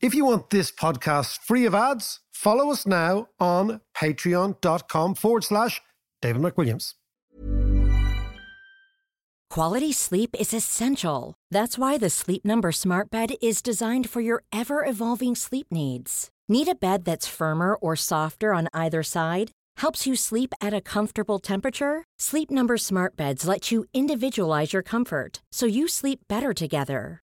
If you want this podcast free of ads, follow us now on patreon.com forward slash David McWilliams. Quality sleep is essential. That's why the Sleep Number Smart Bed is designed for your ever evolving sleep needs. Need a bed that's firmer or softer on either side? Helps you sleep at a comfortable temperature? Sleep Number Smart Beds let you individualize your comfort so you sleep better together.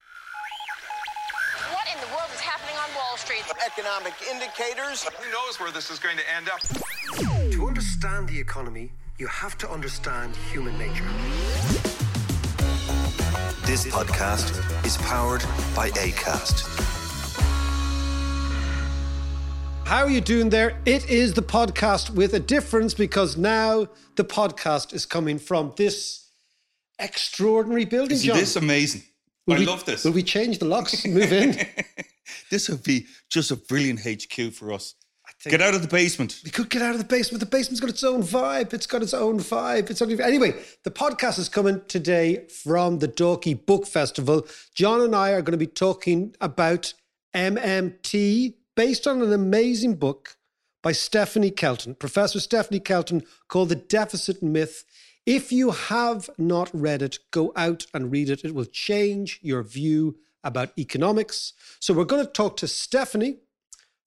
Economic indicators. Who knows where this is going to end up? To understand the economy, you have to understand human nature. This podcast is powered by ACAST. How are you doing there? It is the podcast with a difference because now the podcast is coming from this extraordinary building. Isn't John. this amazing? Will I we- love this. Will we change the locks move in? this would be just a brilliant HQ for us. Get out of the basement. We could get out of the basement. The basement's got its own vibe. It's got its own vibe. It's only anyway. The podcast is coming today from the Dalkey Book Festival. John and I are going to be talking about MMT, based on an amazing book by Stephanie Kelton, Professor Stephanie Kelton, called "The Deficit Myth." If you have not read it, go out and read it. It will change your view about economics. So we're going to talk to Stephanie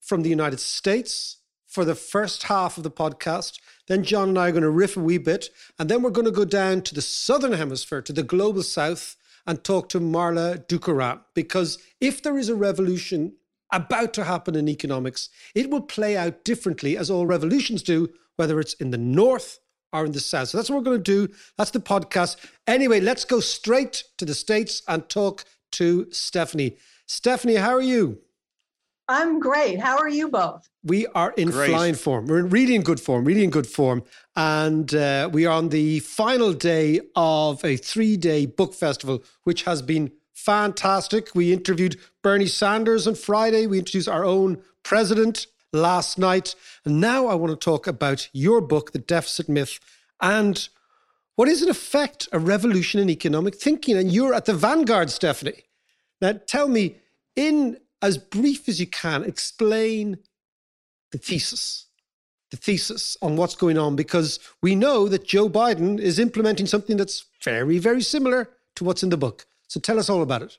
from the United States for the first half of the podcast. Then John and I are going to riff a wee bit. And then we're going to go down to the Southern Hemisphere, to the global South, and talk to Marla Dukharan. Because if there is a revolution about to happen in economics, it will play out differently as all revolutions do, whether it's in the North or in the South. So that's what we're going to do. That's the podcast. Anyway, let's go straight to the States and talk to Stephanie. Stephanie, how are you? I'm great. How are you both? We are in Great. flying form. We're really in good form, really in good form. And uh, we are on the final day of a three day book festival, which has been fantastic. We interviewed Bernie Sanders on Friday. We introduced our own president last night. And now I want to talk about your book, The Deficit Myth, and what is in effect a revolution in economic thinking. And you're at the vanguard, Stephanie. Now, tell me, in as brief as you can, explain the thesis, the thesis on what's going on, because we know that Joe Biden is implementing something that's very, very similar to what's in the book. So tell us all about it.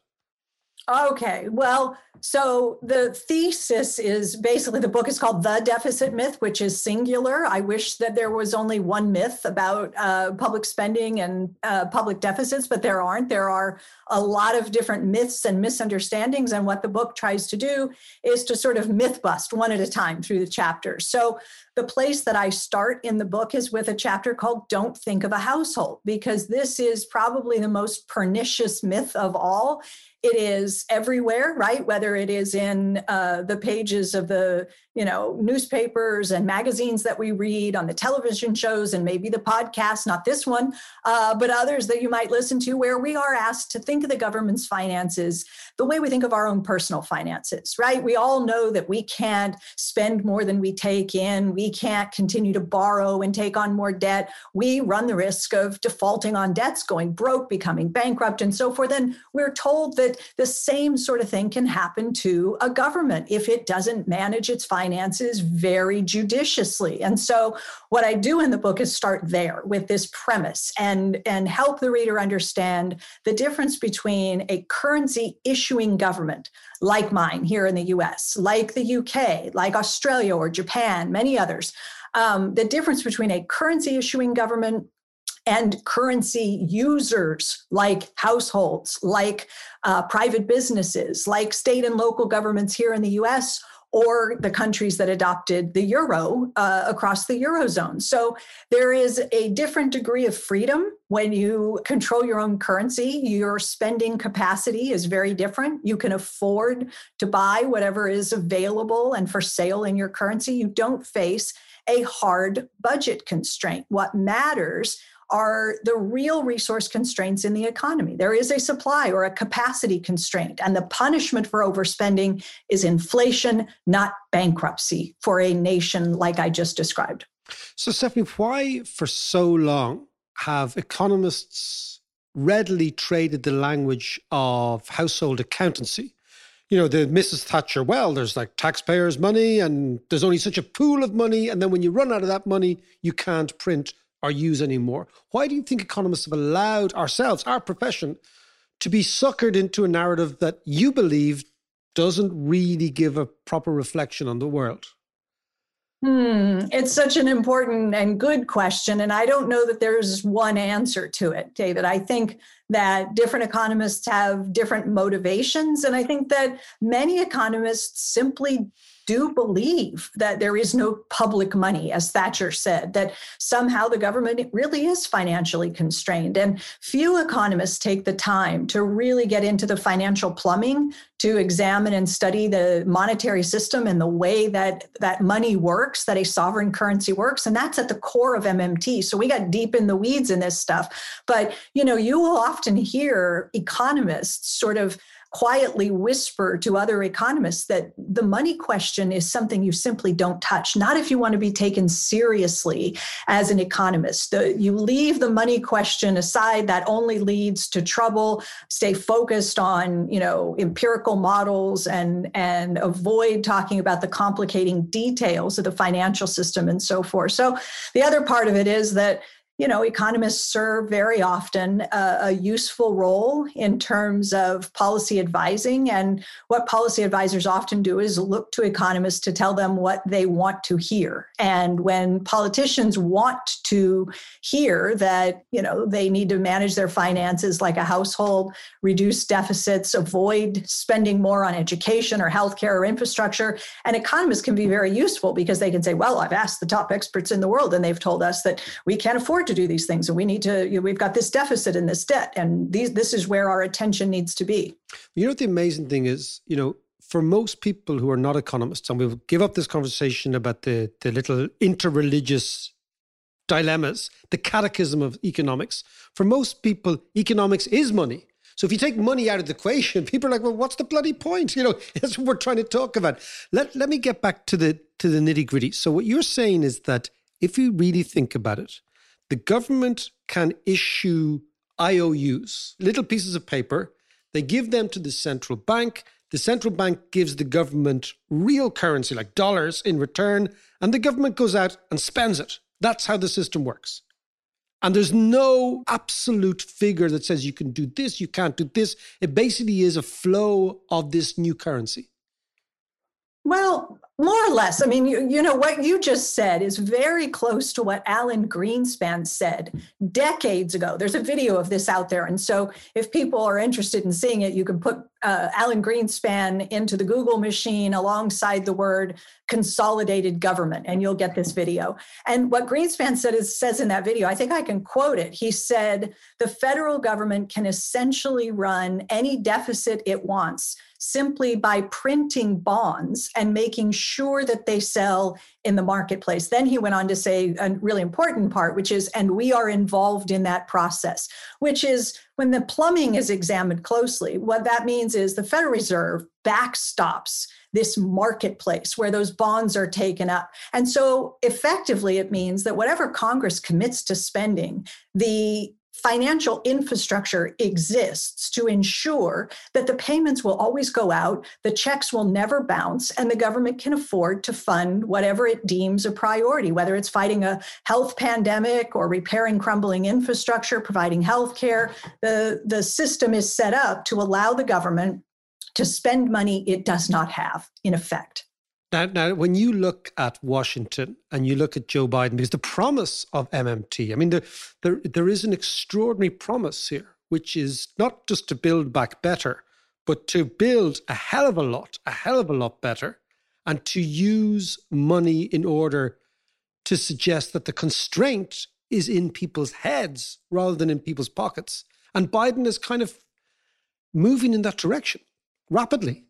Okay. Well, so the thesis is basically the book is called The Deficit Myth, which is singular. I wish that there was only one myth about uh, public spending and uh, public deficits, but there aren't. There are a lot of different myths and misunderstandings. And what the book tries to do is to sort of myth bust one at a time through the chapters. So the place that I start in the book is with a chapter called Don't Think of a Household, because this is probably the most pernicious myth of all. It is everywhere, right? Whether it is in uh, the pages of the you know newspapers and magazines that we read, on the television shows, and maybe the podcast, not this one, uh, but others that you might listen to, where we are asked to think of the government's finances the way we think of our own personal finances, right? We all know that we can't spend more than we take in. We can't continue to borrow and take on more debt. We run the risk of defaulting on debts, going broke, becoming bankrupt, and so forth. And we're told that the same sort of thing can happen to a government if it doesn't manage its finances very judiciously. And so, what I do in the book is start there with this premise and, and help the reader understand the difference between a currency issuing government like mine here in the US, like the UK, like Australia or Japan, many others. um, the difference between a currency issuing government and currency users like households, like uh, private businesses, like state and local governments here in the US or the countries that adopted the euro uh, across the eurozone. So there is a different degree of freedom when you control your own currency. Your spending capacity is very different. You can afford to buy whatever is available and for sale in your currency. You don't face a hard budget constraint. What matters are the real resource constraints in the economy. There is a supply or a capacity constraint, and the punishment for overspending is inflation, not bankruptcy for a nation like I just described. So, Stephanie, why for so long have economists readily traded the language of household accountancy? You know, the Mrs. Thatcher, well, there's like taxpayers' money and there's only such a pool of money. And then when you run out of that money, you can't print or use anymore. Why do you think economists have allowed ourselves, our profession, to be suckered into a narrative that you believe doesn't really give a proper reflection on the world? Hmm, it's such an important and good question. And I don't know that there's one answer to it, David. I think that different economists have different motivations. And I think that many economists simply do believe that there is no public money, as Thatcher said, that somehow the government really is financially constrained. And few economists take the time to really get into the financial plumbing to examine and study the monetary system and the way that that money works, that a sovereign currency works. And that's at the core of MMT. So we got deep in the weeds in this stuff. But, you know, you will often hear economists sort of quietly whisper to other economists that the money question is something you simply don't touch, not if you want to be taken seriously as an economist. The, you leave the money question aside, that only leads to trouble. Stay focused on, you know, empirical models and, and avoid talking about the complicating details of the financial system and so forth. So the other part of it is that you know, economists serve very often a, a, useful role in terms of policy advising. And what policy advisors often do is look to economists to tell them what they want to hear. And when politicians want to hear that, you know, they need to manage their finances like a household, reduce deficits, avoid spending more on education or healthcare or infrastructure, and economists can be very useful because they can say, well, I've asked the top experts in the world and they've told us that we can't to do these things and we need to you know, we've got this deficit and this debt and these this is where our attention needs to be you know what the amazing thing is you know for most people who are not economists and we'll give up this conversation about the the little interreligious dilemmas the catechism of economics for most people economics is money so if you take money out of the equation, people are like, well, what's the bloody point? You know, that's what we're trying to talk about. Let let me get back to the to the nitty gritty. So what you're saying is that if you really think about it, the government can issue IOUs, little pieces of paper. They give them to the central bank. The central bank gives the government real currency, like dollars, in return, and the government goes out and spends it. That's how the system works. And there's no absolute figure that says you can do this, you can't do this. It basically is a flow of this new currency. Well, more or less. I mean, you, you know, what you just said is very close to what Alan Greenspan said decades ago. There's a video of this out there. And so if people are interested in seeing it, you can put uh, Alan Greenspan into the Google machine alongside the word consolidated government, and you'll get this video. And what Greenspan said is, says in that video, I think I can quote it. He said, the federal government can essentially run any deficit it wants simply by printing bonds and making sure that they sell in the marketplace. Then he went on to say a really important part, which is, and we are involved in that process, which is when the plumbing is examined closely, what that means is the Federal Reserve backstops this marketplace where those bonds are taken up. And so effectively, it means that whatever Congress commits to spending, the financial infrastructure exists to ensure that the payments will always go out, the checks will never bounce, and the government can afford to fund whatever it deems a priority, whether it's fighting a health pandemic or repairing crumbling infrastructure, providing health care. The, the system is set up to allow the government to spend money it does not have, in effect. Now, now, when you look at Washington and you look at Joe Biden, because the promise of MMT, I mean, there, there, there is an extraordinary promise here, which is not just to build back better, but to build a hell of a lot, a hell of a lot better, and to use money in order to suggest that the constraint is in people's heads rather than in people's pockets. And Biden is kind of moving in that direction rapidly.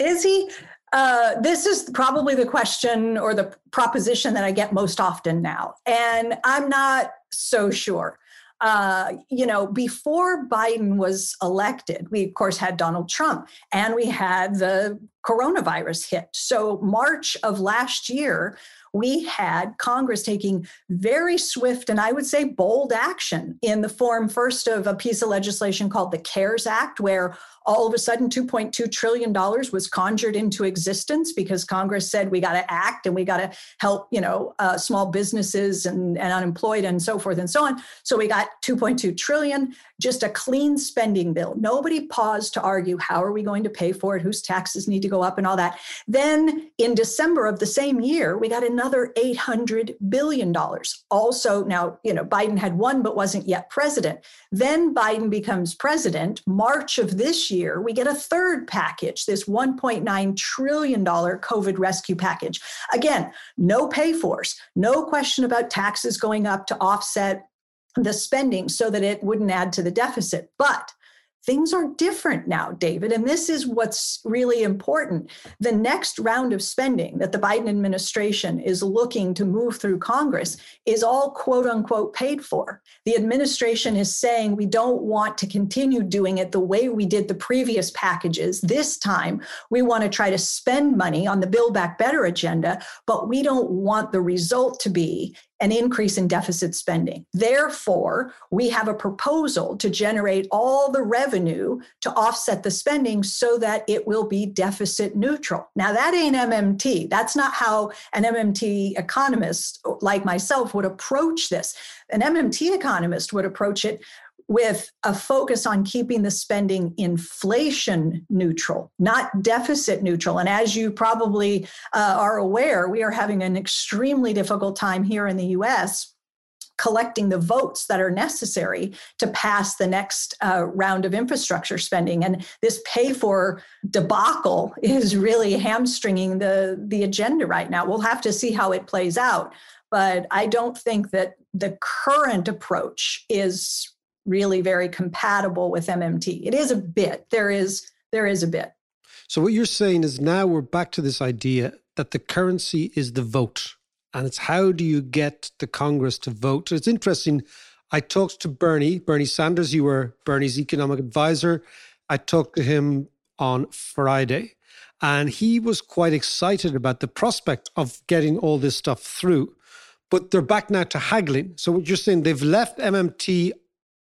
Is he? Uh, this is probably the question or the proposition that I get most often now. And I'm not so sure. Uh, you know, before Biden was elected, we of course had Donald Trump and we had the coronavirus hit. So, March of last year, we had Congress taking very swift and I would say bold action in the form first of a piece of legislation called the CARES Act, where all of a sudden $2.2 trillion was conjured into existence because Congress said we got to act and we got to help, you know, uh, small businesses and, and unemployed and so forth and so on. So we got 2.2 trillion, just a clean spending bill. Nobody paused to argue how are we going to pay for it, whose taxes need to go up and all that. Then in December of the same year, we got another $800 billion. Also, now, you know, Biden had won but wasn't yet president. Then Biden becomes president, March of this year, we get a third package, this $1.9 trillion COVID rescue package. Again, no pay-fors, no question about taxes going up to offset the spending so that it wouldn't add to the deficit. But things are different now, David. And this is what's really important. The next round of spending that the Biden administration is looking to move through Congress is all quote unquote paid for. The administration is saying we don't want to continue doing it the way we did the previous packages. This time, we want to try to spend money on the Build Back Better agenda, but we don't want the result to be an increase in deficit spending. Therefore, we have a proposal to generate all the revenue to offset the spending so that it will be deficit neutral. Now, that ain't MMT. That's not how an MMT economist like myself would approach this. An MMT economist would approach it with a focus on keeping the spending inflation neutral, not deficit neutral. And as you probably uh, are aware, we are having an extremely difficult time here in the US collecting the votes that are necessary to pass the next uh, round of infrastructure spending. And this pay for debacle is really hamstringing the, the agenda right now. We'll have to see how it plays out. But I don't think that the current approach is really very compatible with MMT. It is a bit. There is there is a bit. So what you're saying is now we're back to this idea that the currency is the vote. And it's how do you get the Congress to vote? It's interesting. I talked to Bernie, Bernie Sanders, you were Bernie's economic advisor. I talked to him on Friday, and he was quite excited about the prospect of getting all this stuff through. But they're back now to haggling. So what you're saying, they've left MMT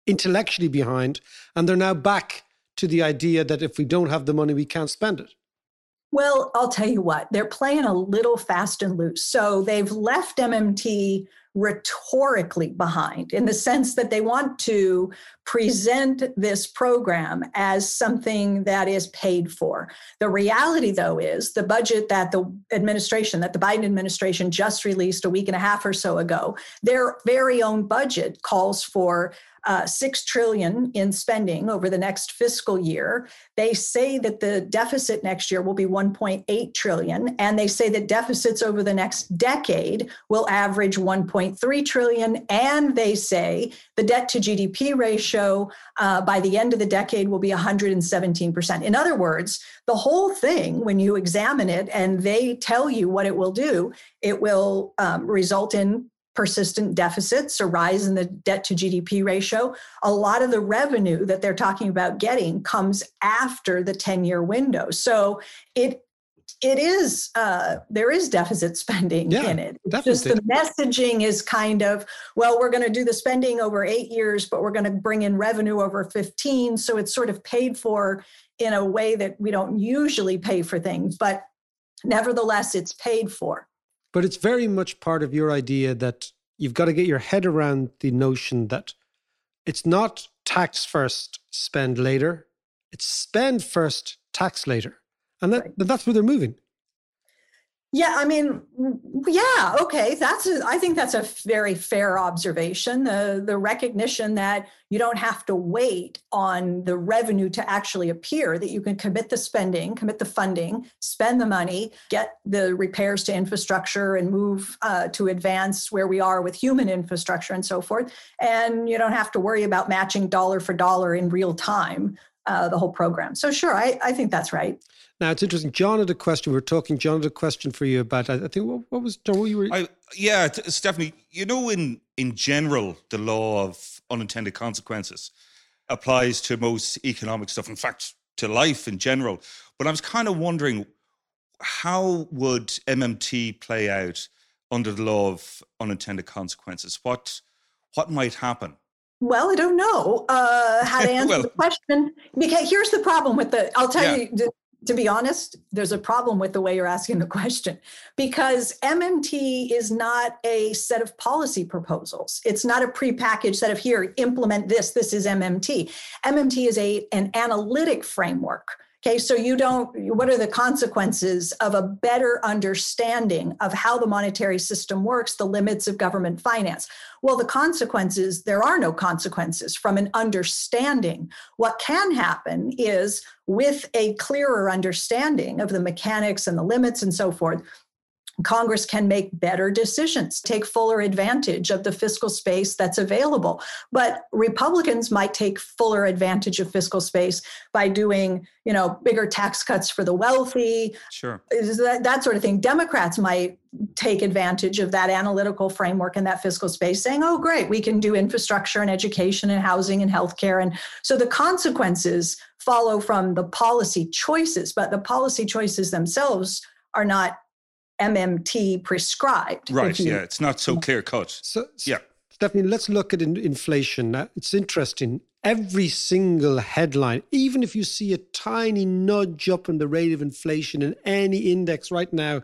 intellectually behind, and they're now back to the idea that if we don't have the money, we can't spend it. Well, I'll tell you what, they're playing a little fast and loose. So they've left MMT rhetorically behind in the sense that they want to present this program as something that is paid for. The reality, though, is the budget that the administration, that the Biden administration just released a week and a half or so ago, their very own budget calls for uh, six trillion in spending over the next fiscal year. They say that the deficit next year will be 1.8 trillion, and they say that deficits over the next decade will average 1.3 trillion. And they say the debt to GDP ratio uh, by the end of the decade will be 117%. In other words, the whole thing, when you examine it and they tell you what it will do, it will um, result in persistent deficits, a rise in the debt to GDP ratio. A lot of the revenue that they're talking about getting comes after the 10 year window. So it it is uh, there is deficit spending yeah, in it. Just the messaging is kind of well, we're going to do the spending over eight years, but we're going to bring in revenue over fifteen. So it's sort of paid for in a way that we don't usually pay for things, but nevertheless, it's paid for. But it's very much part of your idea that you've got to get your head around the notion that it's not tax first, spend later. It's spend first, tax later. And that, right. that's where they're moving. Yeah, I mean, yeah, okay. That's a, I think that's a very fair observation. The the recognition that you don't have to wait on the revenue to actually appear, that you can commit the spending, commit the funding, spend the money, get the repairs to infrastructure, and move uh, to advance where we are with human infrastructure and so forth. And you don't have to worry about matching dollar for dollar in real time uh, the whole program. So sure, I, I think that's right. Now it's interesting. John had a question. We were talking. John had a question for you about. I think what, what was John? What you were? I, yeah, Stephanie. You know, in in general, the law of unintended consequences applies to most economic stuff. In fact, to life in general. But I was kind of wondering, how would MMT play out under the law of unintended consequences? What what might happen? Well, I don't know uh, how to answer well, the question because here's the problem with the. I'll tell yeah. you to be honest, there's a problem with the way you're asking the question because MMT is not a set of policy proposals. It's not a prepackaged set of here, implement this, this is MMT. MMT is a, an analytic framework Okay, so you don't, what are the consequences of a better understanding of how the monetary system works, the limits of government finance? Well, the consequences, there are no consequences from an understanding. What can happen is with a clearer understanding of the mechanics and the limits and so forth, Congress can make better decisions, take fuller advantage of the fiscal space that's available. But Republicans might take fuller advantage of fiscal space by doing, you know, bigger tax cuts for the wealthy. Sure. That, that sort of thing. Democrats might take advantage of that analytical framework and that fiscal space, saying, oh, great, we can do infrastructure and education and housing and healthcare. And so the consequences follow from the policy choices, but the policy choices themselves are not MMT prescribed. Right. You, yeah. It's not so clear cut. So, yeah. Stephanie, let's look at in, inflation. Now, it's interesting. Every single headline, even if you see a tiny nudge up in the rate of inflation in any index right now,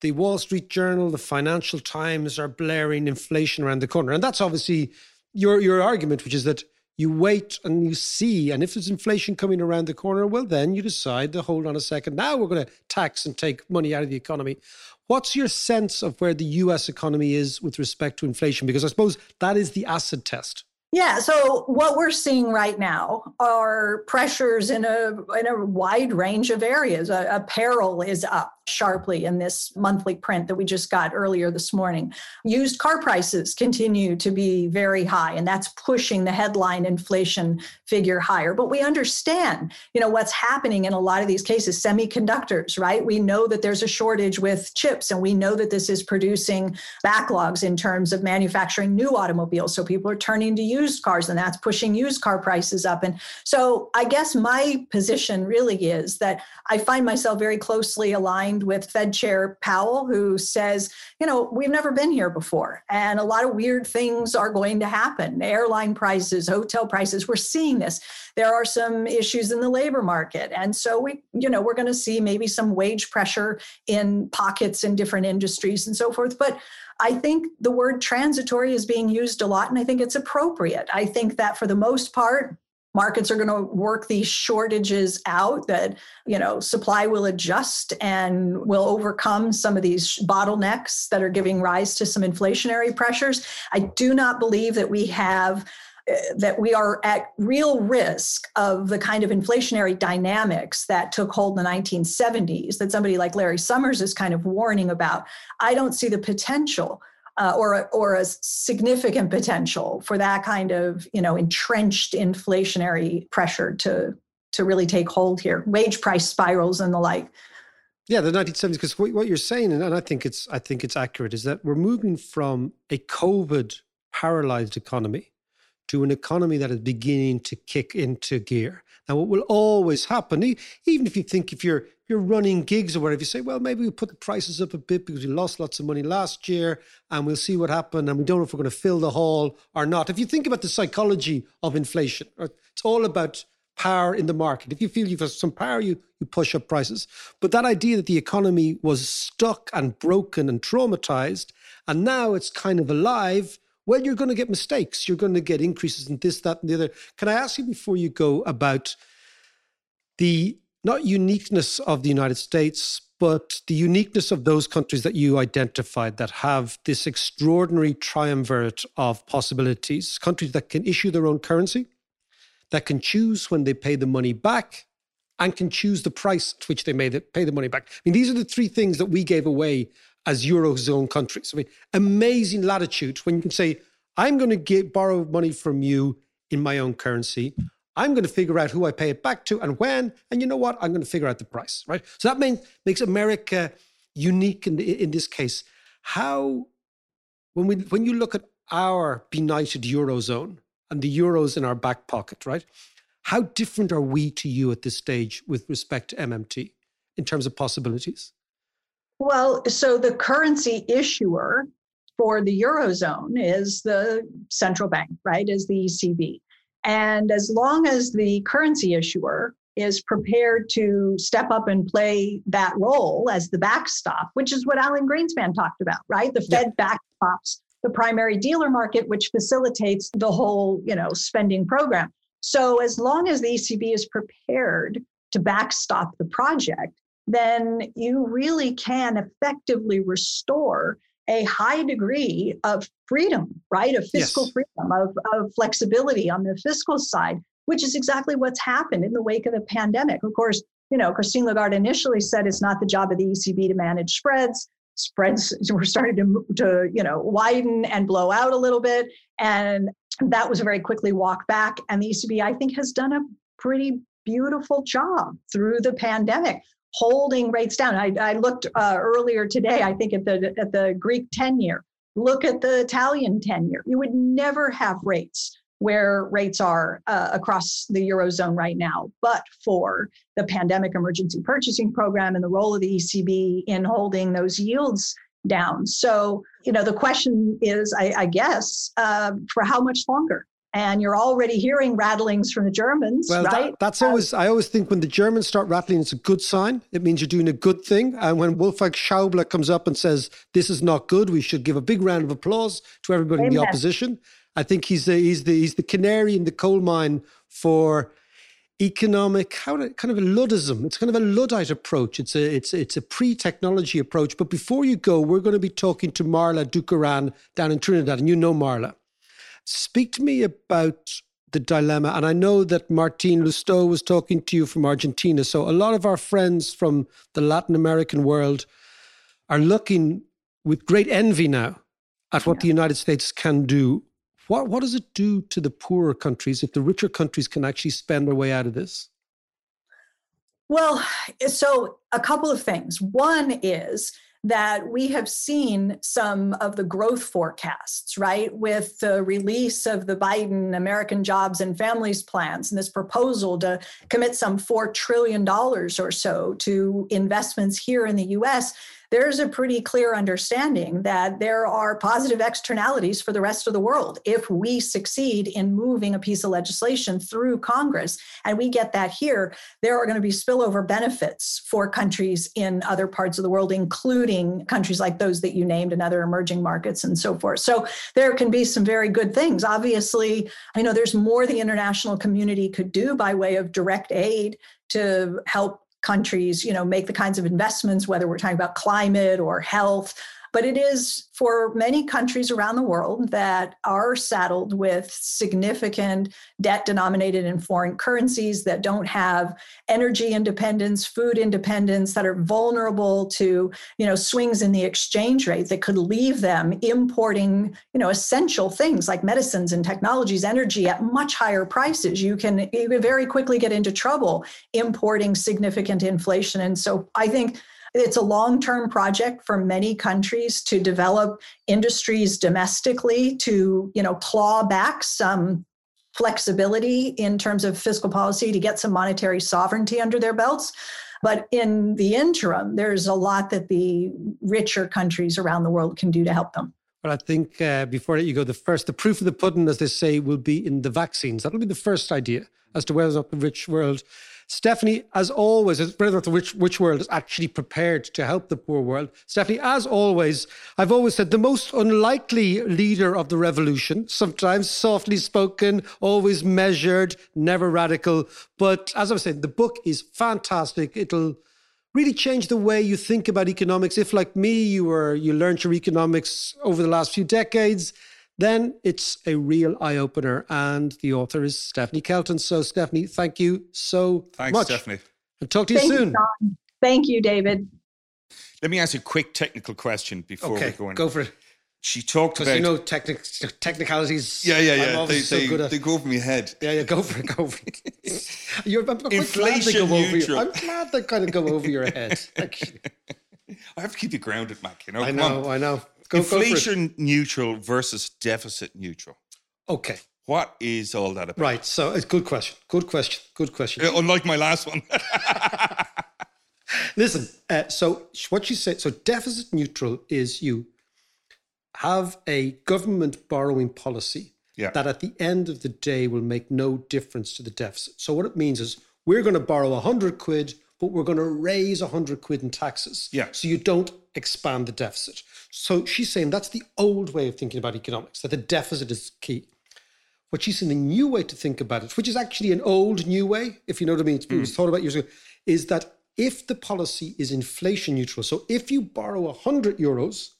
the Wall Street Journal, the Financial Times are blaring inflation around the corner. And that's obviously your, your argument, which is that you wait and you see. And if there's inflation coming around the corner, well, then you decide to hold on a second. Now we're going to tax and take money out of the economy. What's your sense of where the US economy is with respect to inflation? Because I suppose that is the acid test. Yeah, so what we're seeing right now are pressures in a in a wide range of areas. Uh, apparel is up sharply in this monthly print that we just got earlier this morning. Used car prices continue to be very high, and that's pushing the headline inflation figure higher. But we understand, you know, what's happening in a lot of these cases, semiconductors, right? We know that there's a shortage with chips, and we know that this is producing backlogs in terms of manufacturing new automobiles. So people are turning to used cars, and that's pushing used car prices up. And so I guess my position really is that I find myself very closely aligned with Fed Chair Powell, who says, you know, we've never been here before. And a lot of weird things are going to happen. Airline prices, hotel prices, we're seeing this. There are some issues in the labor market. And so we, you know, we're going to see maybe some wage pressure in pockets in different industries and so forth. But I think the word transitory is being used a lot, and I think it's appropriate. I think that for the most part, markets are going to work these shortages out that you know supply will adjust and will overcome some of these bottlenecks that are giving rise to some inflationary pressures i do not believe that we have that we are at real risk of the kind of inflationary dynamics that took hold in the 1970s that somebody like Larry Summers is kind of warning about. I don't see the potential uh, or or a significant potential for that kind of you know entrenched inflationary pressure to to really take hold here, wage price spirals and the like. Yeah, the 1970s. Because what you're saying, and I think it's I think it's accurate, is that we're moving from a COVID paralyzed economy to an economy that is beginning to kick into gear. Now, what will always happen, even if you think if you're you're running gigs or whatever, you say, well, maybe we put the prices up a bit because we lost lots of money last year and we'll see what happened and we don't know if we're going to fill the hall or not. If you think about the psychology of inflation, it's all about power in the market. If you feel you've got some power, you, you push up prices. But that idea that the economy was stuck and broken and traumatized and now it's kind of alive, well, you're going to get mistakes. You're going to get increases in this, that, and the other. Can I ask you before you go about the not uniqueness of the United States, But the uniqueness of those countries that you identified that have this extraordinary triumvirate of possibilities, countries that can issue their own currency, that can choose when they pay the money back, and can choose the price at which they may pay the money back. I mean, these are the three things that we gave away as Eurozone countries. I mean, amazing latitude when you can say, I'm going to get, borrow money from you in my own currency. I'm going to figure out who I pay it back to and when. And you know what? I'm going to figure out the price, right? So that means, makes America unique in, in this case. How, when, we, when you look at our benighted Eurozone and the Euros in our back pocket, right? How different are we to you at this stage with respect to MMT in terms of possibilities? Well, so the currency issuer for the Eurozone is the central bank, right? Is the ECB. And as long as the currency issuer is prepared to step up and play that role as the backstop, which is what Alan Greenspan talked about, right? The Fed yeah. backstops the primary dealer market, which facilitates the whole, you know, spending program. So as long as the ECB is prepared to backstop the project, then you really can effectively restore a high degree of freedom, right? Of fiscal yes. freedom, of, of flexibility on the fiscal side, which is exactly what's happened in the wake of the pandemic. Of course, you know, Christine Lagarde initially said it's not the job of the ECB to manage spreads. Spreads were starting to, to you know, widen and blow out a little bit. And that was very quickly walked back. And the ECB, I think, has done a pretty beautiful job through the pandemic holding rates down. I, I looked uh, earlier today, I think at the at the Greek 10 year. Look at the Italian 10 year. You would never have rates where rates are uh, across the eurozone right now, but for the pandemic emergency purchasing program and the role of the ECB in holding those yields down. So, you know, the question is, I, I guess, uh, for how much longer? And you're already hearing rattlings from the Germans, well, right? That, that's always, I always think when the Germans start rattling, it's a good sign. It means you're doing a good thing. And when Wolfgang Schäuble comes up and says, this is not good, we should give a big round of applause to everybody Amen. in the opposition. I think he's the, he's the, he's the canary in the coal mine for economic, how kind of a Luddism. It's kind of a Luddite approach. It's a, it's, it's a pre-technology approach. But before you go, we're going to be talking to Marla Dukharan down in Trinidad. And you know Marla. Speak to me about the dilemma. And I know that Martin Lousteau was talking to you from Argentina. So a lot of our friends from the Latin American world are looking with great envy now at what yeah. the United States can do. What, what does it do to the poorer countries if the richer countries can actually spend their way out of this? Well, so a couple of things. One is that we have seen some of the growth forecasts, right? With the release of the Biden American Jobs and Families plans and this proposal to commit some $4 trillion or so to investments here in the US there's a pretty clear understanding that there are positive externalities for the rest of the world if we succeed in moving a piece of legislation through Congress. And we get that here, there are going to be spillover benefits for countries in other parts of the world, including countries like those that you named and other emerging markets and so forth. So there can be some very good things. Obviously, you know there's more the international community could do by way of direct aid to help countries, you know, make the kinds of investments, whether we're talking about climate or health but it is for many countries around the world that are saddled with significant debt denominated in foreign currencies that don't have energy independence, food independence, that are vulnerable to, you know, swings in the exchange rate that could leave them importing, you know, essential things like medicines and technologies, energy at much higher prices. You can you can very quickly get into trouble importing significant inflation. And so I think it's a long term project for many countries to develop industries domestically to, you know, claw back some flexibility in terms of fiscal policy to get some monetary sovereignty under their belts. But in the interim, there's a lot that the richer countries around the world can do to help them. Well, I think uh, before you go, the first, the proof of the pudding, as they say, will be in the vaccines. That'll be the first idea as to whether or not the rich world Stephanie, as always, whether the which, which world is actually prepared to help the poor world. Stephanie, as always, I've always said the most unlikely leader of the revolution, sometimes softly spoken, always measured, never radical. But as I was saying, the book is fantastic. It'll really change the way you think about economics. If, like me, you were you learned your economics over the last few decades, then it's a real eye opener. And the author is Stephanie Kelton. So, Stephanie, thank you so Thanks, much. Stephanie. And talk to you Thank soon. you, John. Thank you, David. Let me ask you a quick technical question before okay, we go in. go for it. She talked Because about you know technic- technicalities. yeah, yeah, I'm yeah. They, so they, good at. they go over my head. Yeah, yeah, go for it, go for it. You're, I'm quite glad they Inflation go over neutral. your, I'm glad they kind of go over your head. Actually. I have to keep you grounded, Mac. You know, I know. I know. Go, go. Inflation neutral versus deficit neutral. Okay, What is all that about? right. So it's a good question. Good question. Good question. Uh, Unlike my last one. Listen, uh, so what you said, so deficit neutral is you have a government borrowing policy Yeah. that at the end of the day will make no difference to the deficit. So what it means is we're going to borrow 100 quid, but we're going to raise 100 quid in taxes. Yeah. So you don't expand the deficit. So she's saying that's the old way of thinking about economics, that the deficit is key. What she's saying, the new way to think about it, which is actually an old new way, if you know what I mean, it was mm. thought about years ago, is that if the policy is inflation neutral, so if you borrow 100 euros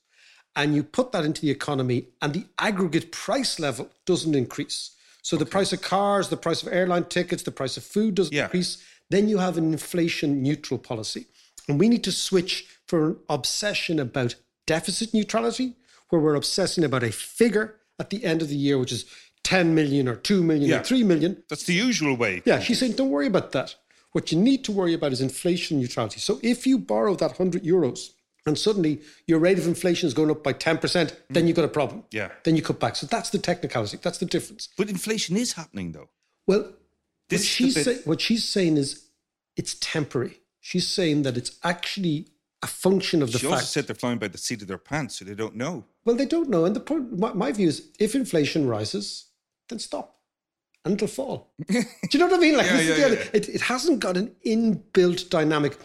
and you put that into the economy and the aggregate price level doesn't increase, so the price of cars, the price of airline tickets, the price of food doesn't Yeah. increase, then you have an inflation neutral policy. And we need to switch for an obsession about deficit neutrality, where we're obsessing about a figure at the end of the year, which is 10 million or 2 million Yeah. or 3 million. That's the usual way. Yeah, she's saying, don't worry about that. What you need to worry about is inflation neutrality. So if you borrow that 100 euros and suddenly your rate of inflation is going up by 10%, then mm. you've got a problem. Yeah. Then you cut back. So that's the technicality. That's the difference. But inflation is happening though. Well, This is she's, bit- say, what she's saying is it's temporary. She's saying that it's actually a function of the She also fact. said they're flying by the seat of their pants, so they don't know. Well, they don't know. And the point, my, my view is if inflation rises, then stop and it'll fall. Do you know what I mean? Like, Yeah, yeah, yeah. It, it hasn't got an inbuilt dynamic.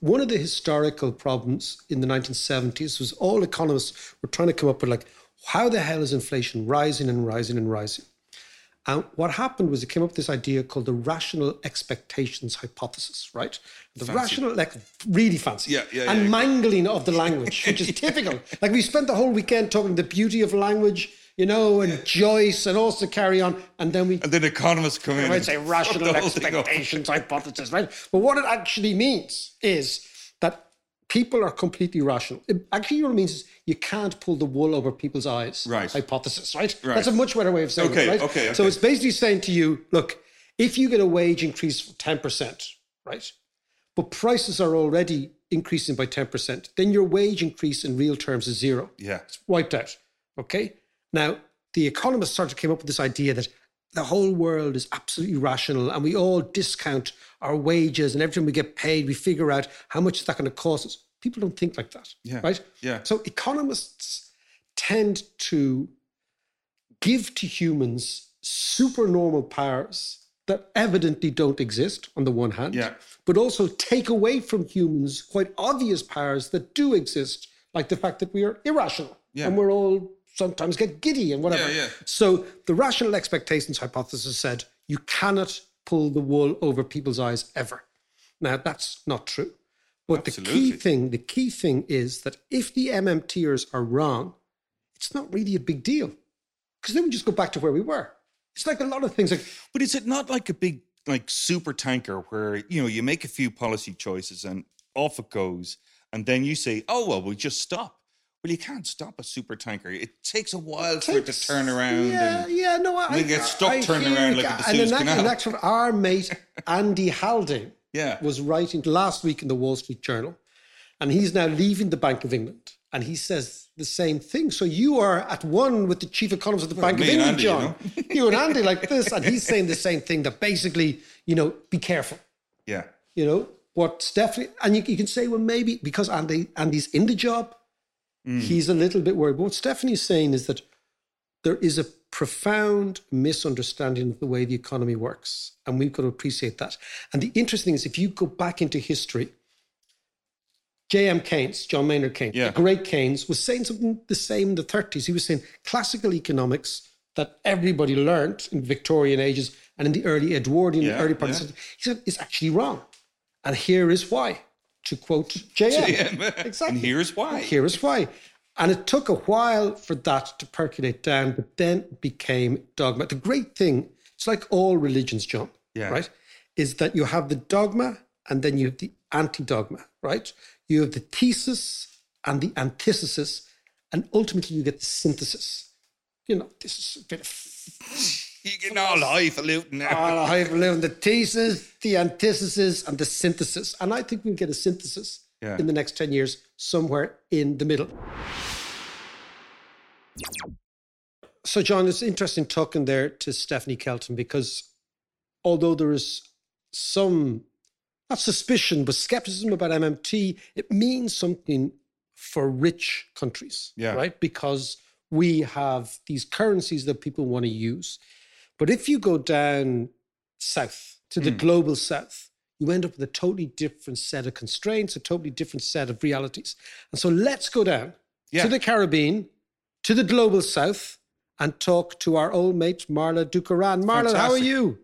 One of the historical problems in the 1970s was all economists were trying to come up with, like, how the hell is inflation rising and rising and rising? And what happened was it came up with this idea called the rational expectations hypothesis, right? The rational, like really fancy, Yeah, yeah, and yeah. mangling of the language, which is typical. Like we spent the whole weekend talking the beauty of language, you know, and Joyce, and also carry on, and then we And then economists come in. And say rational the whole thing up. expectations hypothesis, right? But what it actually means is that people are completely rational. It, actually, what it means is you can't pull the wool over people's eyes. Right. Hypothesis, right? Right. That's a much better way of saying Okay, it, right? okay, So it's basically saying to you, look, if you get a wage increase of 10%, right? But prices are already increasing by 10%, then your wage increase in real terms is zero Yeah. It's wiped out. Okay. Now, the economists started came up with this idea that the whole world is absolutely rational and we all discount our wages and every time we get paid, we figure out how much is that going to cost us. People don't think like that. Yeah, Right? yeah. So economists tend to give to humans supernormal powers that evidently don't exist on the one hand, Yeah. but also take away from humans quite obvious powers that do exist, like the fact that we are irrational Yeah. and we're all sometimes get giddy and whatever. Yeah, yeah. So the rational expectations hypothesis said you cannot pull the wool over people's eyes ever. Now that's not true. But the key thing, the key thing is that if the MMTers are wrong, it's not really a big deal. Because then we just go back to where we were. It's like a lot of things like But is it not like a big like super tanker where you know you make a few policy choices and off it goes, and then you say, "Oh well, we just stop." Well, you can't stop a super tanker. It takes a while for it to turn around. Yeah, and, yeah, no, I, we get I- stuck I turning hear around like the and Suez act- Canal. in actual, our mate Andy Haldane Yeah. was writing last week in the Wall Street Journal, and he's now leaving the Bank of England, and he says the same thing. So you are at one with the chief economist of the Bank of England, Andy, you John. You, and Andy like this, and he's saying the same thing. That basically, you know, be careful. yeah, You know what Stephanie, and you, you can say, well, maybe because Andy Andy's in the job, Mm. he's a little bit worried. But what Stephanie's saying is that there is a profound misunderstanding of the way the economy works, and we've got to appreciate that. And the interesting thing is, if you go back into history, J.M. Keynes, John Maynard Keynes, Yeah. the great Keynes, was saying something the same in the 30s. He was saying classical economics that everybody learned in Victorian ages and in the early Edwardian, Yeah, early part of yeah. the century, he said is actually wrong. And here is why. To quote JM. JM. Exactly. And here's why. Here's why. And it took a while for that to percolate down, but then became dogma. The great thing, it's like all religions, John, Yeah. right? Is that you have the dogma and then you have the anti dogma, right? You have the thesis and the antithesis, and ultimately you get the synthesis. You know, this is a bit of You getting all highfalutin now. all highfalutin, the thesis, the antithesis, and the synthesis. And I think we'll get a synthesis Yeah. in the next 10 years, somewhere in the middle. So, John, it's interesting talking there to Stephanie Kelton because although there is some, not suspicion, but skepticism about MMT, it means something for rich countries, Yeah. right? Because we have these currencies that people want to use. But if you go down south to the Mm. global south, you end up with a totally different set of constraints, a totally different set of realities. And so let's go down Yeah. to the Caribbean, to the global south, and talk to our old mate Marla Dukharan. Marla, how are you?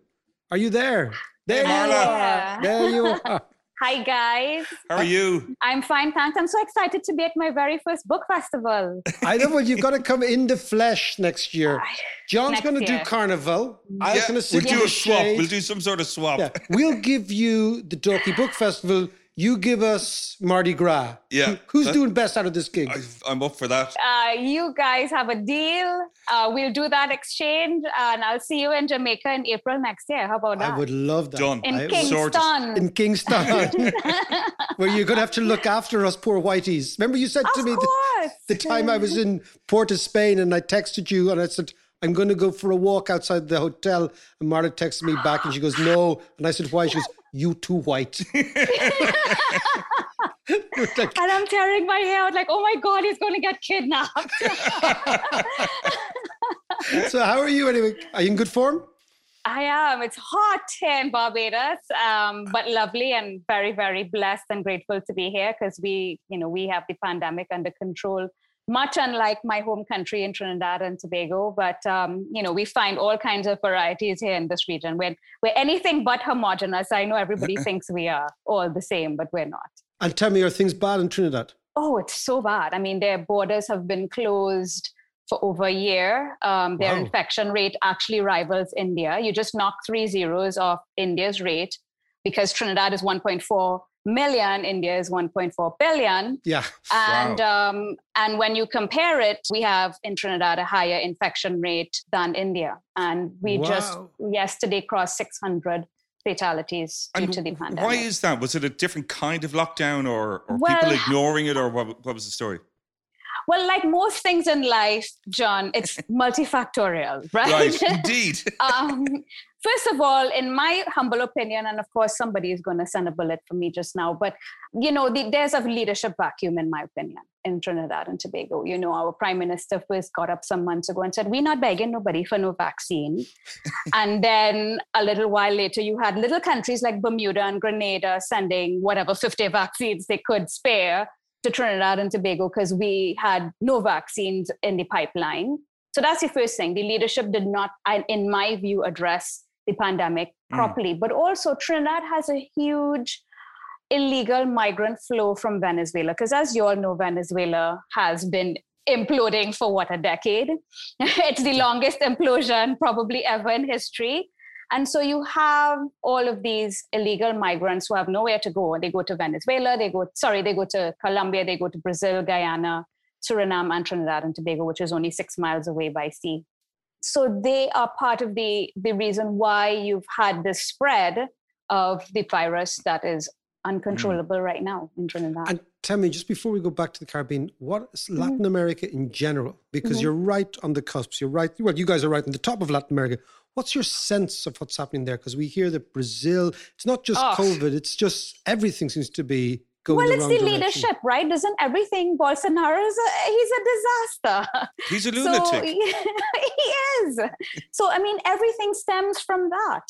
Are you there? There you Marla. are. There you are. Hi, guys. How are you? I'm fine, thanks. I'm so excited to be at my very first book festival. I know, but you've got to come in the flesh next year. John's going to do year. carnival. I'm going to we'll do the a swap. shade. We'll do some sort of swap. Yeah, we'll give you the Dalkey Book Festival. You give us Mardi Gras. Yeah. Who- Who's That- doing best out of this gig? I, I'm up for that. Uh, you guys have a deal. Uh, we'll do that exchange, and I'll see you in Jamaica in April next year. How about that? I would love that. Done. in I- Sorted. Kingston. In Kingston, where you're going to have to look after us poor whiteys. Remember, you said to me the, the time I was in Port of Spain and I texted you and I said, I'm going to go for a walk outside the hotel. And Marla texted me back and she goes, No. And I said, Why? She goes, You too white. Like, and I'm tearing my hair out like, oh my God, he's going to get kidnapped. so, how are you anyway? Are you in good form? I am. It's hot here in Barbados, um, but lovely and very, very blessed and grateful to be here because we, you know, we have the pandemic under control. Much unlike my home country in Trinidad and Tobago, but um, you know, we find all kinds of varieties here in this region. We're we're anything but homogenous. I know everybody thinks we are all the same, but we're not. And tell me, are things bad in Trinidad? Oh, it's so bad. I mean, their borders have been closed for over a year. Um, their Wow. infection rate actually rivals India. You just knock three zeros off India's rate because Trinidad is 1.4 million, India is 1.4 billion. Yeah. And um, and when you compare it, we have in Trinidad a higher infection rate than India, and we just yesterday crossed 600 fatalities due And to the pandemic. why is that? Was it a different kind of lockdown or, or Well- people ignoring it or what, what was the story? Well, like most things in life, John, it's multifactorial, right? Right, indeed. um, first of all, in my humble opinion, and of course, somebody is going to send a bullet for me just now, but you know, the, there's a leadership vacuum, in my opinion, in Trinidad and Tobago. You know, our prime minister first got up some months ago and said, "We're not begging nobody for no vaccine," and then a little while later, you had little countries like Bermuda and Grenada sending whatever 50 vaccines they could spare to Trinidad and Tobago because we had no vaccines in the pipeline. So that's the first thing. The leadership did not, in my view, address the pandemic Mm. properly. But also, Trinidad has a huge illegal migrant flow from Venezuela because, as you all know, Venezuela has been imploding for what a decade. it's the longest implosion probably ever in history. And so you have all of these illegal migrants who have nowhere to go. They go to Venezuela, they go, sorry, they go to Colombia, they go to Brazil, Guyana, Suriname, and Trinidad and Tobago, which is only six miles away by sea. So they are part of the, the reason why you've had this spread of the virus that is uncontrollable right now in Trinidad. And tell me, just before we go back to the Caribbean, what is Mm-hmm. Latin America in general? Because Mhm. you're right on the cusps. You're right. Well, you guys are right on the top of Latin America. What's your sense of what's happening there? Because we hear that Brazil, it's not just Oh. COVID, it's just everything seems to be going well, the it's the direction. leadership, right? Doesn't everything Bolsonaro is a, he's a disaster. He's a So lunatic. he is. So I mean, everything stems from that.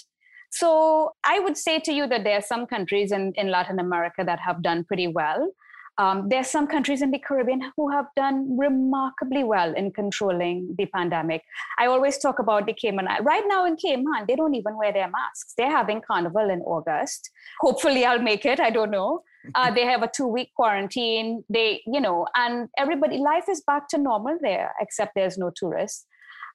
So I would say to you that there are some countries in, in Latin America that have done pretty well. Um, there are some countries in the Caribbean who have done remarkably well in controlling the pandemic. I always talk about the Cayman Right now in Cayman, they don't even wear their masks. They're having carnival in August. Hopefully, I'll make it. I don't know. Uh, they have a two week quarantine. They, you know, and everybody, life is back to normal there, except there's no tourists.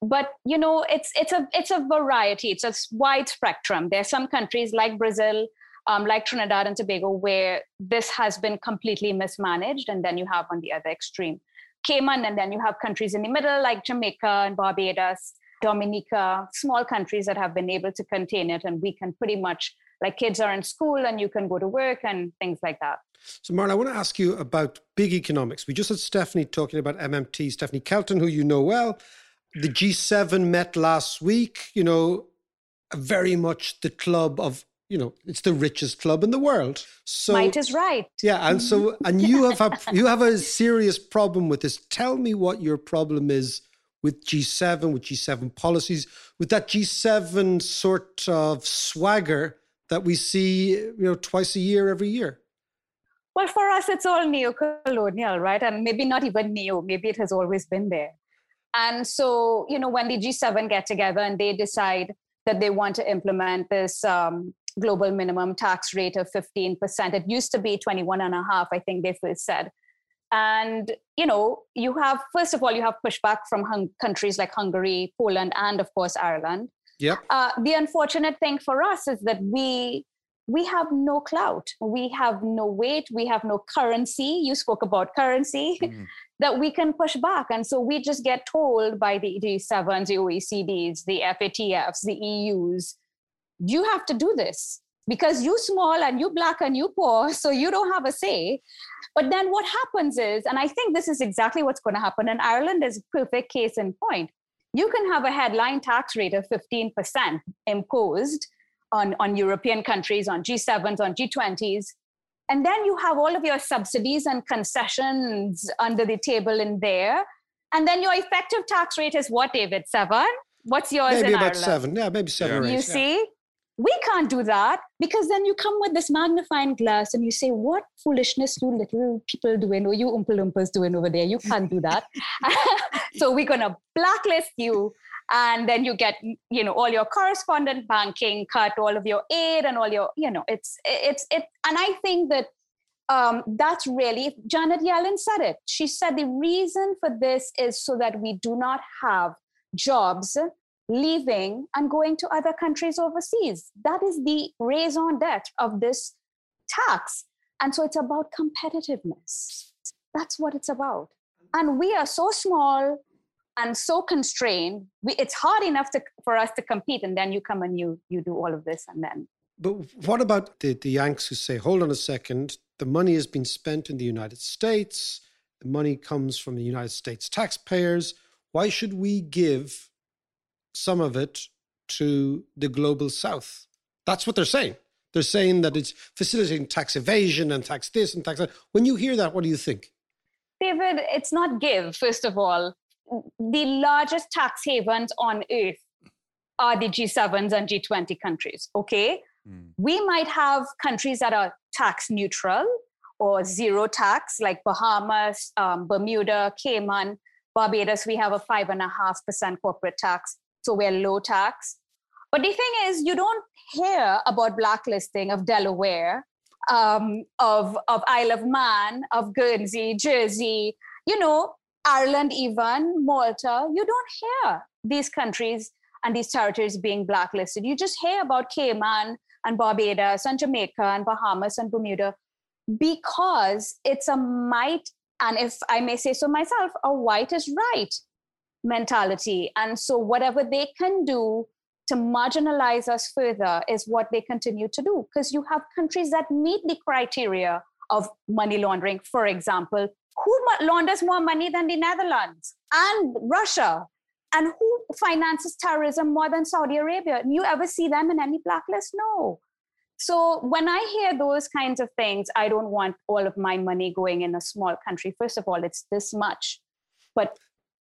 But you know, it's it's a it's a variety. It's a wide spectrum. There are some countries like Brazil, um, like Trinidad and Tobago, where this has been completely mismanaged, and then you have on the other extreme, Cayman, and then you have countries in the middle like Jamaica and Barbados, Dominica, small countries that have been able to contain it, and we can pretty much like kids are in school and you can go to work and things like that. So, Marla, I want to ask you about big economics. We just had Stephanie talking about MMT, Stephanie Kelton, who you know well. The G7 met last week, you know, very much the club of, you know, it's the richest club in the world. So might is right. Yeah, and so and you have a you have a serious problem with this. Tell me what your problem is with G7, with G7 policies, with that G7 sort of swagger that we see, you know, twice a year, every year? Well, for us, it's all neo-colonial, right? And maybe not even neo. Maybe it has always been there. And so, you know, when the G7 get together and they decide that they want to implement this um, global minimum tax rate of 15%, it used to be 21 and a half, I think they first said. And, you know, you have, first of all, you have pushback from hung- countries like Hungary, Poland, and of course, Ireland. Yep. Uh, the unfortunate thing for us is that we we have no clout. We have no weight. We have no currency. You spoke about currency. Mm. that we can push back. And so we just get told by the g7s the oecds the fatfs the eus you have to do this because you small and you black and you poor so you don't have a say. But then what happens is and i think this is exactly what's going to happen and ireland is a perfect case in point you can have a headline tax rate of 15% imposed on, on European countries, on G7s, on G20s. And then you have all of your subsidies and concessions under the table in there. And then your effective tax rate is what, David? Seven? What's yours maybe in about Ireland? seven. Yeah, maybe seven You or eight. see? We can't do that because then you come with this magnifying glass and you say, What foolishness you little people doing, or you Oompa Loompas doing over there? You can't do that. so we're going to blacklist you and then you get you know all your correspondent banking cut all of your aid and all your you know it's it's it and i think that um, that's really janet yellen said it she said the reason for this is so that we do not have jobs leaving and going to other countries overseas. That is the raison d'etre of this tax. And so it's about competitiveness. That's what it's about. And we are so small and so constrained we, it's hard enough to, for us to compete and then you come and you you do all of this and then. But what about the, the yanks who say hold on a second the money has been spent in the united states the money comes from the united states taxpayers. Why should we give some of it to the global south that's what they're saying they're saying that it's facilitating tax evasion and tax this and tax that when you hear that what do you think david it's not give first of all the largest tax havens on earth are the G7s and G20 countries. Okay. Mm. We might have countries that are tax neutral or zero tax, like Bahamas, um, Bermuda, Cayman, Barbados. We have a five and a half percent corporate tax. So we're low tax. But the thing is, you don't hear about blacklisting of Delaware, um, of, of Isle of Man, of Guernsey, Jersey. You know, Ireland, even Malta, you don't hear these countries and these territories being blacklisted. You just hear about Cayman and Barbados and Jamaica and Bahamas and Bermuda because it's a might, and if I may say so myself, a white is right mentality. And so whatever they can do to marginalize us further is what they continue to do because you have countries that meet the criteria of money laundering, for example, who launders more money than the Netherlands and Russia? And who finances terrorism more than Saudi Arabia? You ever see them in any blacklist? No. So when I hear those kinds of things, I don't want all of my money going in a small country. First of all, it's this much. But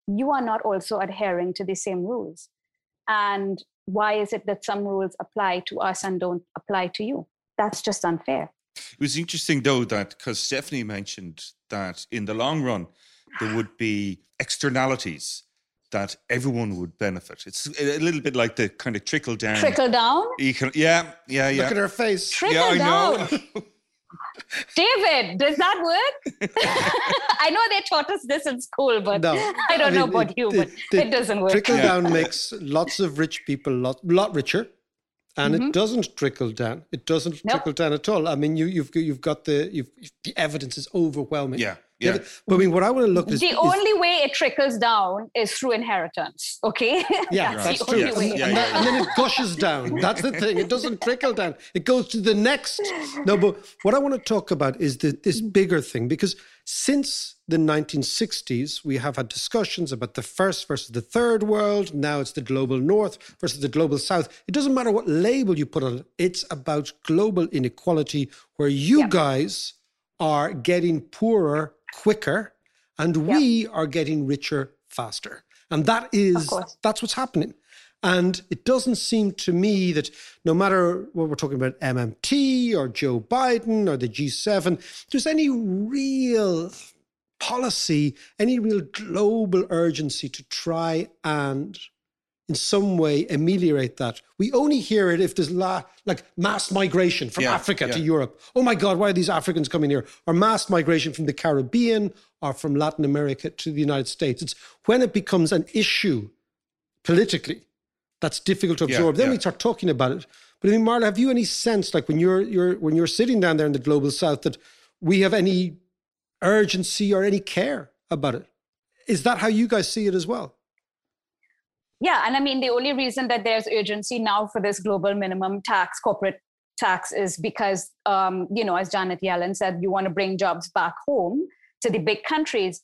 you are not also adhering to the same rules. And why is it that some rules apply to us and don't apply to you? That's just unfair. It was interesting, though, that because Stephanie mentioned that in the long run, there would be externalities that everyone would benefit. It's a little bit like the kind of trickle down. Trickle down? Econ- yeah, yeah, yeah. Look at her face. Trickle yeah, I down. know. David, does that work? I know they taught us this in school, but No, I don't I know about it- you, but the it doesn't work. Trickle down makes lots of rich people lot lot richer, and it doesn't trickle down. It doesn't Mm-hmm. Nope. trickle down at all. I mean, you you've you've got the you've the evidence is overwhelming. Yeah, yeah. But I mean, what I want to look at is, the is- only way it trickles down is through inheritance. Okay, Yeah, that's, that's the true. only Yes. way. And, Yeah, and that- yeah. and then it gushes down. That's the thing. It doesn't trickle down. It goes to the next. No, but what I want to talk about is the, this bigger thing because since the 1960s, we have had discussions about the first versus the third world. Now it's the global north versus the global south. It doesn't matter what label you put on it. It's about global inequality where you guys are getting poorer quicker and we are getting richer faster. And that is that's what's happening. And it doesn't seem to me that no matter what we're talking about, MMT or Joe Biden or the G7, there's any real policy, any real global urgency to try and in some way ameliorate that. We only hear it if there's la- like mass migration from Yeah, Africa to. Europe. Oh my God, why are these Africans coming here? Or mass migration from the Caribbean or from Latin America to the United States. It's when it becomes an issue politically that's difficult to Yeah, absorb. then yeah. we start talking about it. But I mean, Marla, have you any sense, like when you're you're when you're sitting down there in the global south, that we have any urgency or any care about it? Is that how you guys see it as well? Yeah, and I mean the only reason that there's urgency now for this global minimum tax, corporate tax, is because um, you know, as Janet Yellen said, you want to bring jobs back home to the big countries.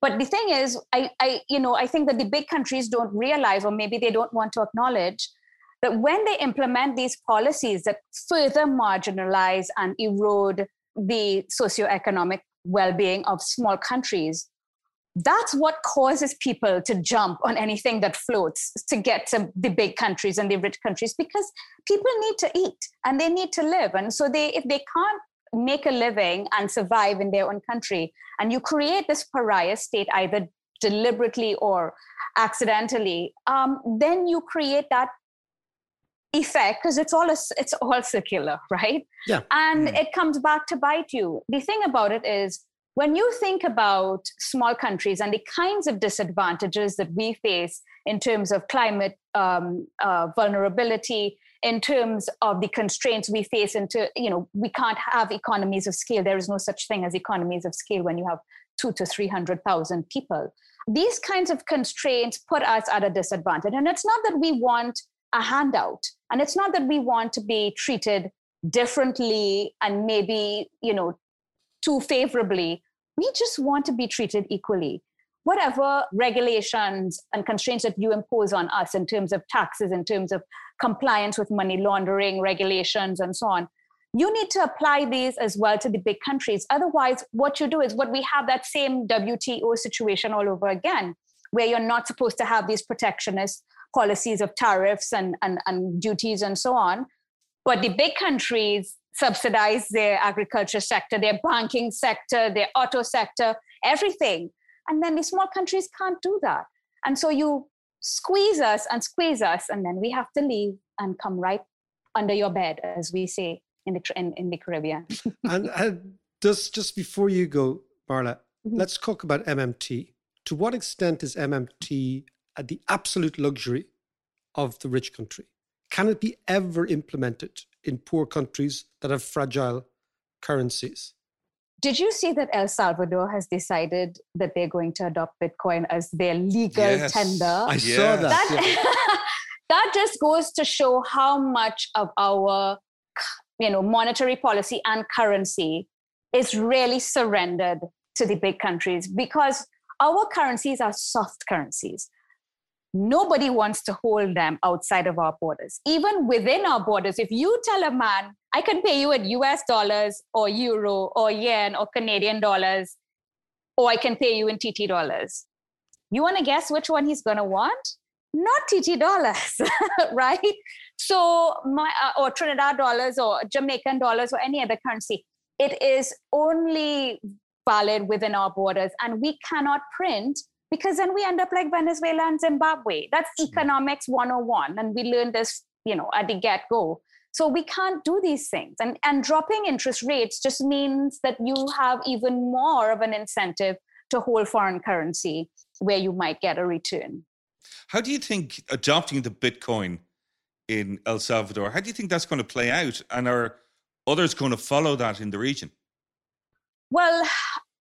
But the thing is, I, I, you know, I think that the big countries don't realize, or maybe they don't want to acknowledge, that when they implement these policies that further marginalize and erode the socioeconomic well-being of small countries, that's what causes people to jump on anything that floats to get to the big countries and the rich countries because people need to eat and they need to live. And so they if they can't make a living and survive in their own country. And you create this pariah state either deliberately or accidentally. Um, then you create that effect because it's all a, it's all circular right? Yeah. and it comes back to bite you. The thing about it is when you think about small countries and the kinds of disadvantages that we face in terms of climate um, uh, vulnerability in terms of the constraints we face into you know we can't have economies of scale. There is no such thing as economies of scale when you have two to three hundred thousand people. These kinds of constraints put us at a disadvantage. And it's not that we want a handout and it's not that we want to be treated differently and maybe you know too favorably. We just want to be treated equally. Whatever regulations and constraints that you impose on us in terms of taxes in terms of compliance with money laundering regulations and so on you need to apply these as well to the big countries otherwise what you do is what we have that same wto situation all over again where you're not supposed to have these protectionist policies of tariffs and, and, and duties and so on but the big countries subsidize their agriculture sector, their banking sector, their auto sector, everything. And then the small countries can't do that. And so you squeeze us and squeeze us, and then we have to leave and come right under your bed, as we say in the, in, in the Caribbean. and uh, just just before you go, Marla, Mhm. let's talk about MMT. To what extent is MMT at the absolute luxury of the rich country? Can it be ever implemented in poor countries that have fragile currencies? Did you see that El Salvador has decided that they're going to adopt Bitcoin as their legal Yes. tender? I saw Yes. that. yeah. that that just goes to show how much of our you know monetary policy and currency is really surrendered to the big countries because our currencies are soft currencies nobody wants to hold them outside of our borders even within our borders if you tell a man i can pay you in us dollars or euro or yen or canadian dollars or i can pay you in tt dollars you want to guess which one he's going to want not TT dollars, right? So my uh, or Trinidad dollars or Jamaican dollars or any other currency, it is only valid within our borders, and we cannot print because then we end up like Venezuela and Zimbabwe. That's economics 101, and we learned this, you know, at the get go. So we can't do these things. And, and dropping interest rates just means that you have even more of an incentive to hold foreign currency where you might get a return. How do you think adopting the Bitcoin in El Salvador, how do you think that's going to play out? And are others going to follow that in the region? Well,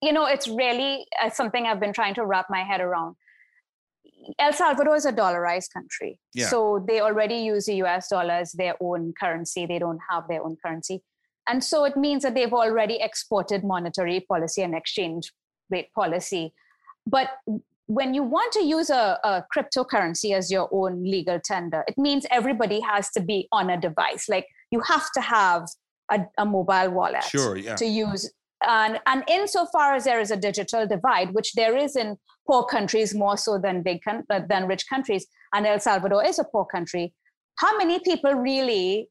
you know, it's really uh, something I've been trying to wrap my head around. El Salvador is a dollarized country. Yeah. So they already use the US dollar as their own currency. They don't have their own currency. And so it means that they've already exported monetary policy and exchange rate policy. But when you want to use a, a, cryptocurrency as your own legal tender, it means everybody has to be on a device. Like you have to have a, a mobile wallet Sure, yeah. to use. And, and insofar as there is a digital divide, which there is in poor countries more so than big con- than rich countries, and El Salvador is a poor country, how many people really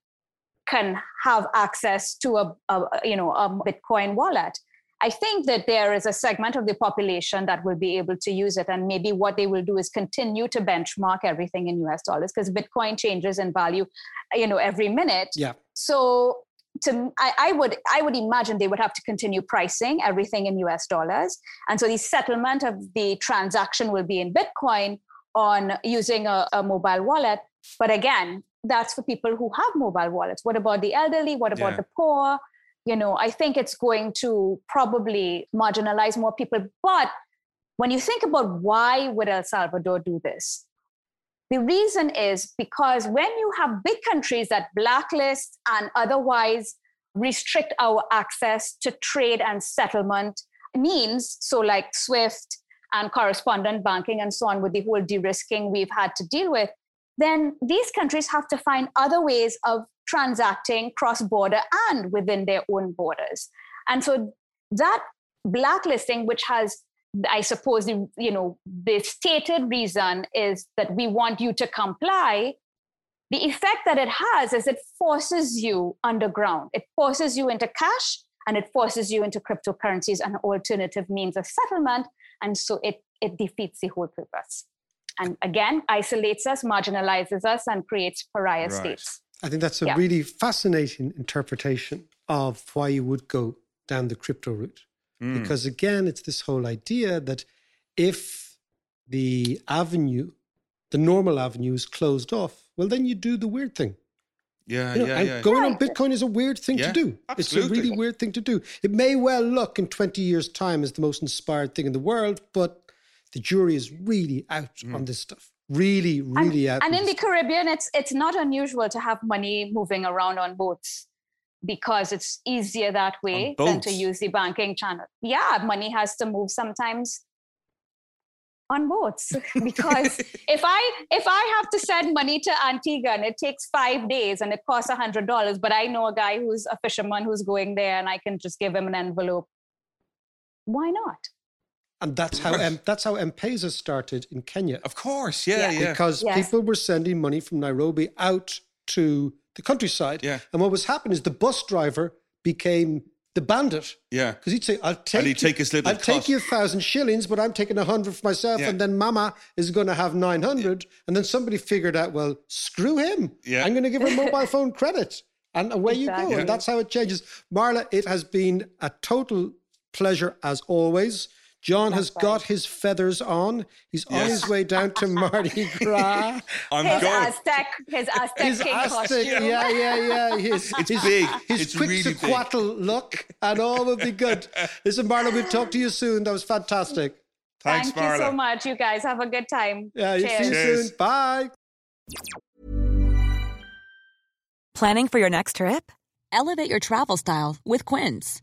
can have access to a, a you know a Bitcoin wallet? I think that there is a segment of the population that will be able to use it. And maybe what they will do is continue to benchmark everything in US dollars because Bitcoin changes in value, you know, every minute. Yeah. So to I, I, would I would imagine they would have to continue pricing everything in US dollars. And so the settlement of the transaction will be in Bitcoin on using a, a mobile wallet. But again, that's for people who have mobile wallets. What about the elderly? What about Yeah. the poor? You know, I think it's going to probably marginalize more people. But when you think about why would El Salvador do this? The reason is because when you have big countries that blacklist and otherwise restrict our access to trade and settlement means, so like SWIFT and correspondent banking and so on, with the whole de risking we've had to deal with, then these countries have to find other ways of transacting cross border and within their own borders. And so that blacklisting, which has I suppose you know the stated reason is that we want you to comply. The effect that it has is it forces you underground. It forces you into cash and it forces you into cryptocurrencies and alternative means of settlement. And so it it defeats the whole purpose. And again, isolates us, marginalizes us, and creates pariah Right. states. I think that's a Yeah. really fascinating interpretation of why you would go down the crypto route. Mm. Because again, it's this whole idea that if the avenue, the normal avenue is closed off, well, then you do the weird thing. Yeah, You know, yeah, and yeah. going on Bitcoin is a weird thing Yeah, to do. It's a really weird thing to do. It may well look in 20 years' time as the most inspired thing in the world, but the jury is really out Mm. on this stuff. Really, really and, out. and in this the Caribbean, it's it's not unusual to have money moving around on boats because it's easier that way than to use the banking channel. Yeah, money has to move sometimes on boats because if I if I have to send money to Antigua and it takes five days and it costs a hundred dollars, but I know a guy who's a fisherman who's going there and I can just give him an envelope. Why not? And that's how M- that's how M-Pesa started in Kenya. Of course, yeah, Yeah. yeah. because Yes. people were sending money from Nairobi out to the countryside. Yeah. And what was happening is the bus driver became the bandit. yeah. Because he'd say, I'll take, he'd take his little I'll take you a thousand shillings, but I'm taking a hundred for myself. Yeah. And then mama is going to have 900. And then somebody figured out, well, screw him. Yeah. I'm going to give her mobile phone credit. And away you go. Exactly. And that's how it changes. Marla, it has been a total pleasure as always. John has got his feathers on. He's on his way down to Mardi Gras. I'm His going. Aztec, his Aztec his king Aztec, costume. yeah, yeah, yeah. His, It's his, big. His It's really big. Quetzalcoatl look, and all will be good. Listen, Marla, we'll talk to you soon. That was fantastic. Thanks, Thank you so much, you guys. Have a good time. Yeah, you see you Cheers. Cheers. soon. Bye. Planning for your next trip? Elevate your travel style with Quince.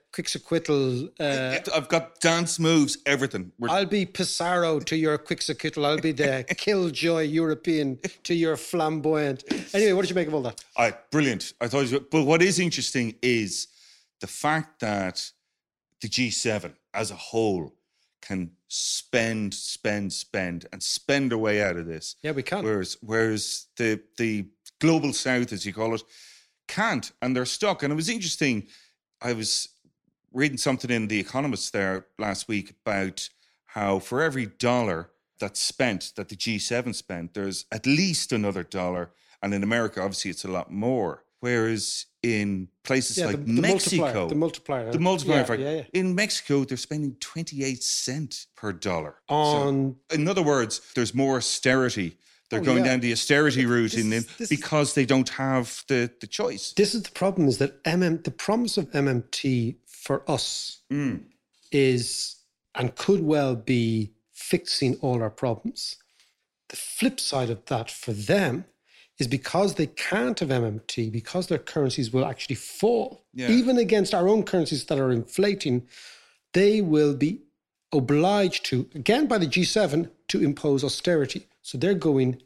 Quixoquitl. Uh, I've got dance moves, everything. We're, I'll be Pizarro to your Quixoquitl. I'll be the Killjoy European to your flamboyant. Anyway, what did you make of all that? I, brilliant. I thought, but what is interesting is the fact that the G7 as a whole can spend, spend, spend, and spend their way out of this. Yeah, we can. Whereas, whereas the the global south, as you call it, can't, and they're stuck. And it was interesting. I was reading something in The Economist there last week about how for every dollar that's spent, that the G7 spent, there's at least another dollar. And in America, obviously, it's a lot more. Whereas in places Yeah, like the- the Mexico, multiplier- the multiplier. the multiplier Yeah, effect, yeah, in Mexico, they're spending 28 cent per dollar. So, On in other words, there's more austerity. They're Oh, going yeah. down the austerity route in them because they don't have the, the choice. this is the problem: is that MM the promise of MMT for us Mm. is and could well be fixing all our problems. The flip side of that for them is because they can't have MMT, because their currencies will actually fall, Yeah. even against our own currencies that are inflating, they will be obliged to, again by the G7, to impose austerity. So they're going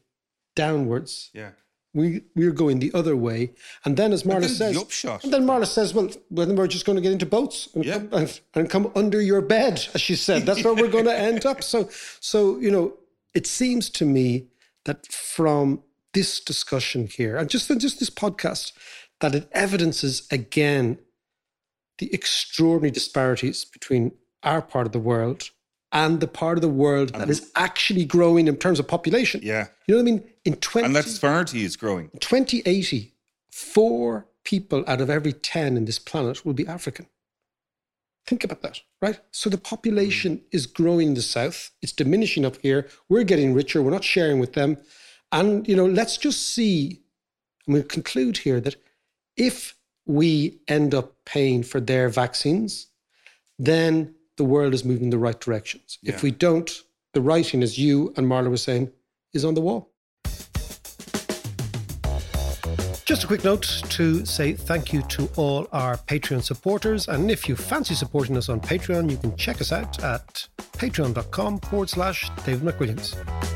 downwards. Yeah. We we're going the other way, and then as Marla the says, upshot. and then Marla says, "Well, well, then we're just going to get into boats and, Yeah. come, and, and come under your bed," as she said. That's where we're going to end up. So, so you know, it seems to me that from this discussion here, and just just this podcast, that it evidences again the extraordinary disparities between our part of the world and the part of the world that is actually growing in terms of population. Yeah. You know what I mean? In 20, And that disparity is growing. 2080, four people out of every 10 in this planet will be African. Think about that, right? So the population mm. is growing in the south, it's diminishing up here. We're getting richer, we're not sharing with them. And, you know, let's just see, and we'll conclude here that if we end up paying for their vaccines, then the world is moving in the right directions. Yeah. If we don't, the writing, as you and Marla were saying, is on the wall. Just a quick note to say thank you to all our Patreon supporters. And if you fancy supporting us on Patreon, you can check us out at patreon.com forward slash David McWilliams.